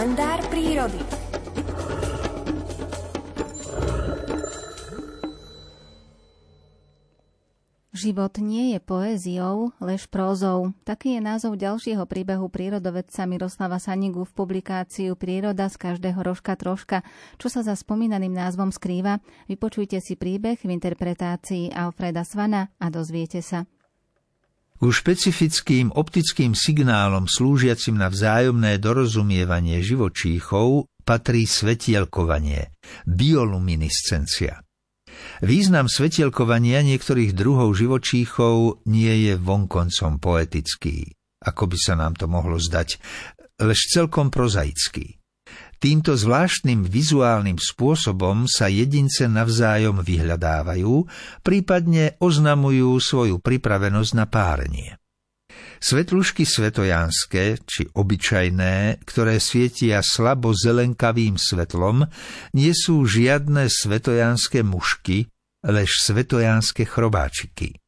kalendár prírody. Život nie je poéziou, lež prózou. Taký je názov ďalšieho príbehu prírodovedca Miroslava Sanigu v publikáciu Príroda z každého rožka troška. Čo sa za spomínaným názvom skrýva? Vypočujte si príbeh v interpretácii Alfreda Svana a dozviete sa. Ku špecifickým optickým signálom slúžiacim na vzájomné dorozumievanie živočíchov patrí svetielkovanie, bioluminiscencia. Význam svetielkovania niektorých druhov živočíchov nie je vonkoncom poetický, ako by sa nám to mohlo zdať, lež celkom prozaický. Týmto zvláštnym vizuálnym spôsobom sa jedince navzájom vyhľadávajú, prípadne oznamujú svoju pripravenosť na párenie. Svetlušky svetojánske, či obyčajné, ktoré svietia slabo zelenkavým svetlom, nie sú žiadne svetojánske mušky, lež svetojánske chrobáčiky.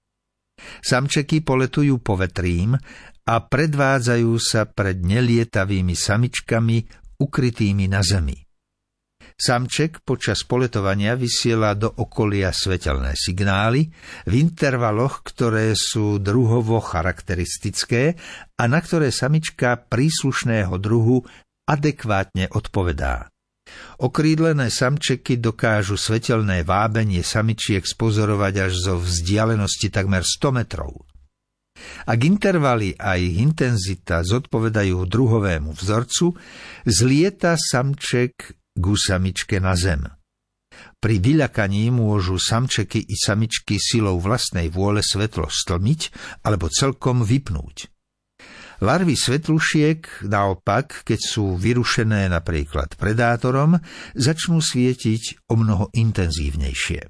Samčeky poletujú povetrím a predvádzajú sa pred nelietavými samičkami ukrytými na zemi. Samček počas poletovania vysiela do okolia svetelné signály v intervaloch, ktoré sú druhovo charakteristické a na ktoré samička príslušného druhu adekvátne odpovedá. Okrídlené samčeky dokážu svetelné vábenie samičiek spozorovať až zo vzdialenosti takmer 100 metrov. Ak intervaly a ich intenzita zodpovedajú druhovému vzorcu, zlieta samček gusamičke na zem. Pri vyľakaní môžu samčeky i samičky silou vlastnej vôle svetlo stlmiť alebo celkom vypnúť. Larvy svetlušiek, naopak, keď sú vyrušené napríklad predátorom, začnú svietiť o mnoho intenzívnejšie.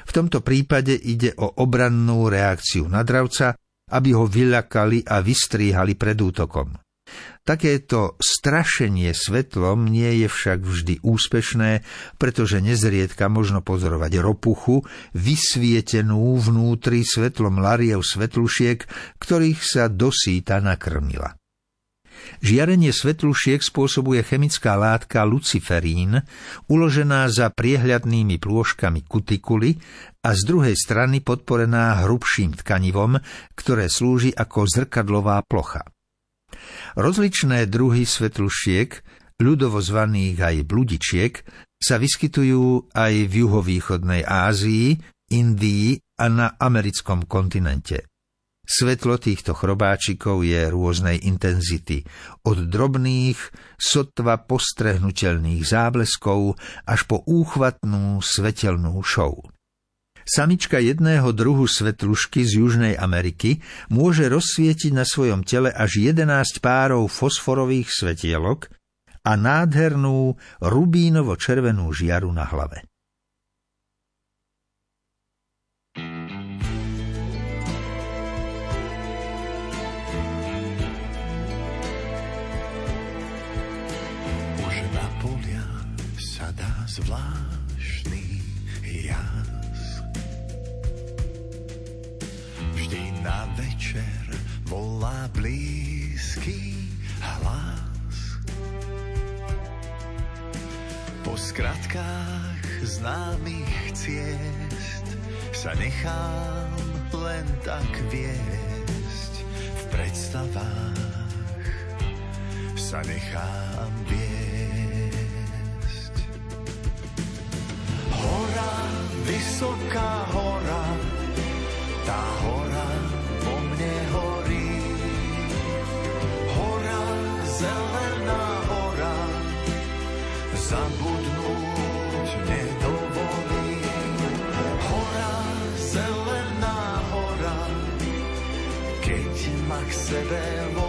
V tomto prípade ide o obrannú reakciu na dravca, aby ho vyľakali a vystríhali pred útokom. Takéto strašenie svetlom nie je však vždy úspešné, pretože nezriedka možno pozorovať ropuchu, vysvietenú vnútri svetlom lariev svetlušiek, ktorých sa dosýta nakrmila. Žiarenie svetlušiek spôsobuje chemická látka luciferín, uložená za priehľadnými plôžkami kutikuly a z druhej strany podporená hrubším tkanivom, ktoré slúži ako zrkadlová plocha. Rozličné druhy svetlušiek, ľudovo zvaných aj bludičiek, sa vyskytujú aj v juhovýchodnej Ázii, Indii a na americkom kontinente. Svetlo týchto chrobáčikov je rôznej intenzity, od drobných, sotva postrehnutelných zábleskov až po úchvatnú svetelnú šou. Samička jedného druhu svetlušky z Južnej Ameriky môže rozsvietiť na svojom tele až 11 párov fosforových svetielok a nádhernú rubínovo-červenú žiaru na hlave. Zvláštny jas na večer volá blízky hlas. Po skratkách známych ciest sa nechám len tak viesť. V predstavách sa nechám viesť. Hora, vysoká hora, tá hora po mne horí. Hora, zelená hora, zabudnúť nedovolí. Hora, zelená hora, keď ma k sebe volá.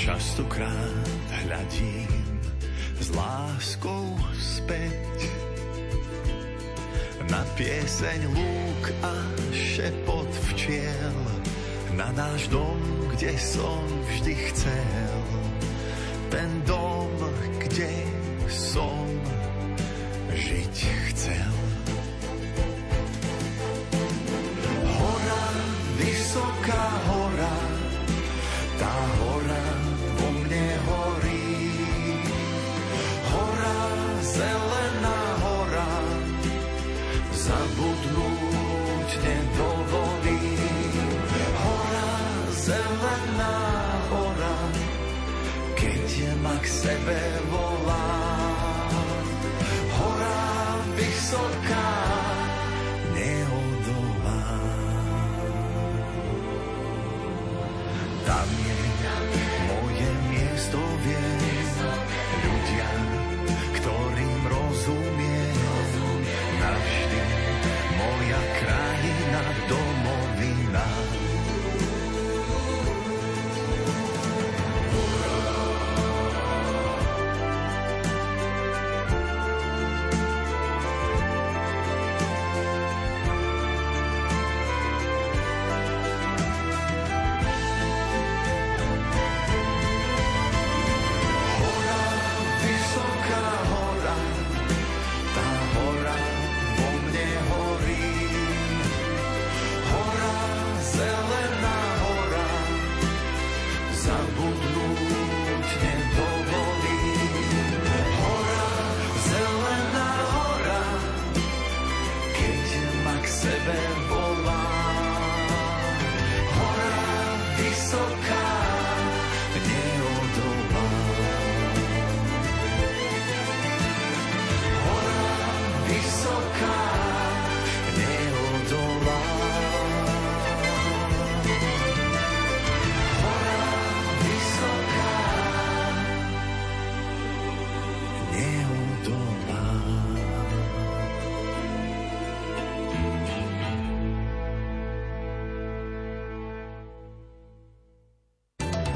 Častokrát hľadím s láskou späť. na pieseň lúk a šepot včiel, na náš dom, kde som vždy chcel. Ten dom, kde som žiť chcel.